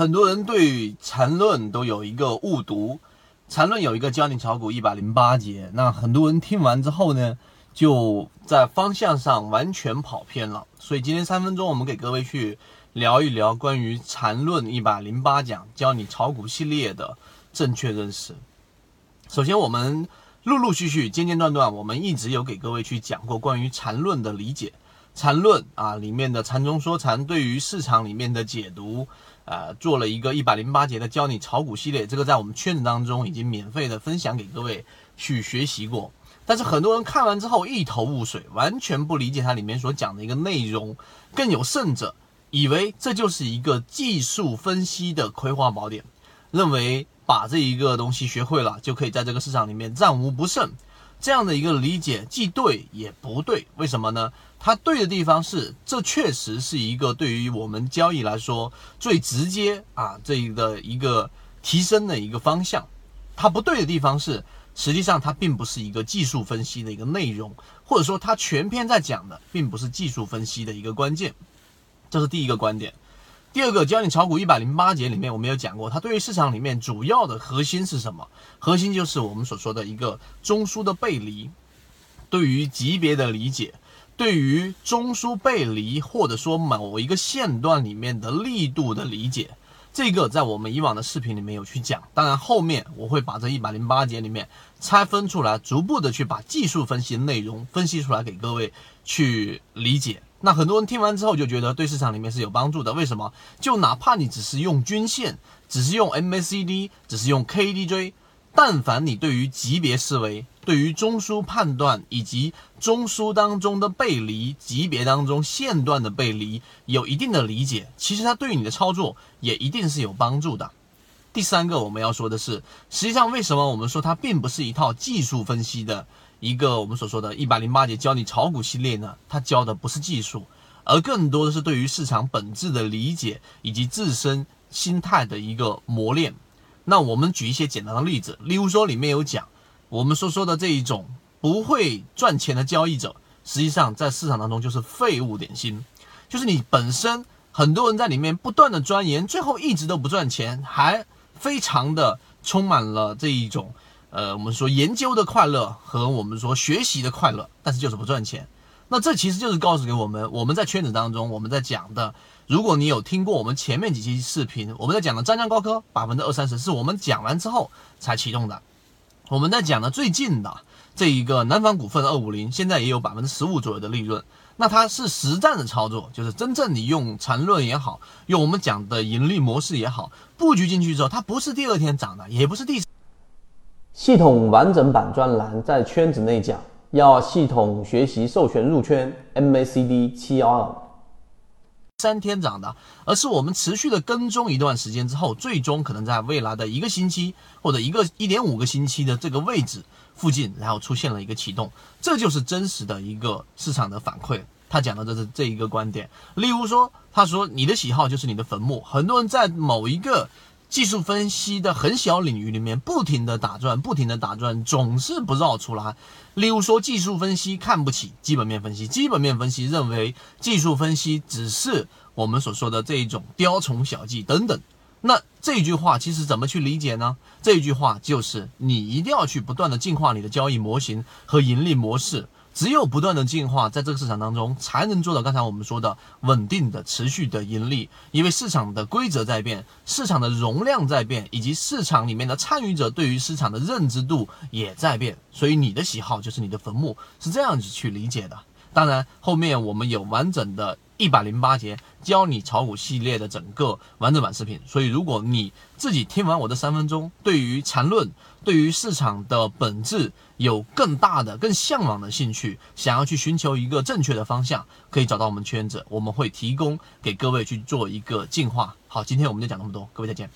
很多人对缠论都有一个误读，缠论有一个教你炒股一百零八节，那很多人听完之后呢，就在方向上完全跑偏了。所以今天三分钟，我们给各位去聊一聊关于缠论一百零八讲教你炒股系列的正确认识。首先，我们陆陆续续、间间断断，我们一直有给各位去讲过关于缠论的理解。缠论啊，里面的禅中说禅对于市场里面的解读，呃，做了一个一百零八节的教你炒股系列，这个在我们圈子当中已经免费的分享给各位去学习过。但是很多人看完之后一头雾水，完全不理解它里面所讲的一个内容，更有甚者，以为这就是一个技术分析的葵花宝典，认为把这一个东西学会了就可以在这个市场里面战无不胜。这样的一个理解既对也不对，为什么呢？它对的地方是，这确实是一个对于我们交易来说最直接啊，这一个一个提升的一个方向。它不对的地方是，实际上它并不是一个技术分析的一个内容，或者说它全篇在讲的并不是技术分析的一个关键。这是第一个观点。第二个教你炒股一百零八节里面，我们有讲过，它对于市场里面主要的核心是什么？核心就是我们所说的一个中枢的背离，对于级别的理解，对于中枢背离或者说某一个线段里面的力度的理解，这个在我们以往的视频里面有去讲。当然后面我会把这一百零八节里面拆分出来，逐步的去把技术分析内容分析出来给各位去理解。那很多人听完之后就觉得对市场里面是有帮助的，为什么？就哪怕你只是用均线，只是用 MACD，只是用 KDJ，但凡你对于级别思维、对于中枢判断以及中枢当中的背离、级别当中线段的背离有一定的理解，其实它对于你的操作也一定是有帮助的。第三个我们要说的是，实际上为什么我们说它并不是一套技术分析的？一个我们所说的一百零八节教你炒股系列呢，它教的不是技术，而更多的是对于市场本质的理解以及自身心态的一个磨练。那我们举一些简单的例子，例如说里面有讲我们所说的这一种不会赚钱的交易者，实际上在市场当中就是废物点心，就是你本身很多人在里面不断的钻研，最后一直都不赚钱，还非常的充满了这一种。呃，我们说研究的快乐和我们说学习的快乐，但是就是不赚钱。那这其实就是告诉给我们，我们在圈子当中我们在讲的，如果你有听过我们前面几期视频，我们在讲的湛江高科百分之二三十是我们讲完之后才启动的。我们在讲的最近的这一个南方股份二五零，现在也有百分之十五左右的利润。那它是实战的操作，就是真正你用缠论也好，用我们讲的盈利模式也好，布局进去之后，它不是第二天涨的，也不是第。系统完整版专栏在圈子内讲，要系统学习授权入圈 MACD 七幺二三天涨的，而是我们持续的跟踪一段时间之后，最终可能在未来的一个星期或者一个一点五个星期的这个位置附近，然后出现了一个启动，这就是真实的一个市场的反馈。他讲的这是这一个观点，例如说，他说你的喜好就是你的坟墓，很多人在某一个。技术分析的很小领域里面，不停的打转，不停的打转，总是不绕出来。例如说，技术分析看不起基本面分析，基本面分析认为技术分析只是我们所说的这一种雕虫小技等等。那这句话其实怎么去理解呢？这句话就是你一定要去不断的进化你的交易模型和盈利模式。只有不断的进化，在这个市场当中，才能做到刚才我们说的稳定的、持续的盈利。因为市场的规则在变，市场的容量在变，以及市场里面的参与者对于市场的认知度也在变。所以你的喜好就是你的坟墓，是这样子去理解的。当然，后面我们有完整的。一百零八节教你炒股系列的整个完整版视频，所以如果你自己听完我这三分钟，对于缠论、对于市场的本质有更大的、更向往的兴趣，想要去寻求一个正确的方向，可以找到我们圈子，我们会提供给各位去做一个进化。好，今天我们就讲那么多，各位再见。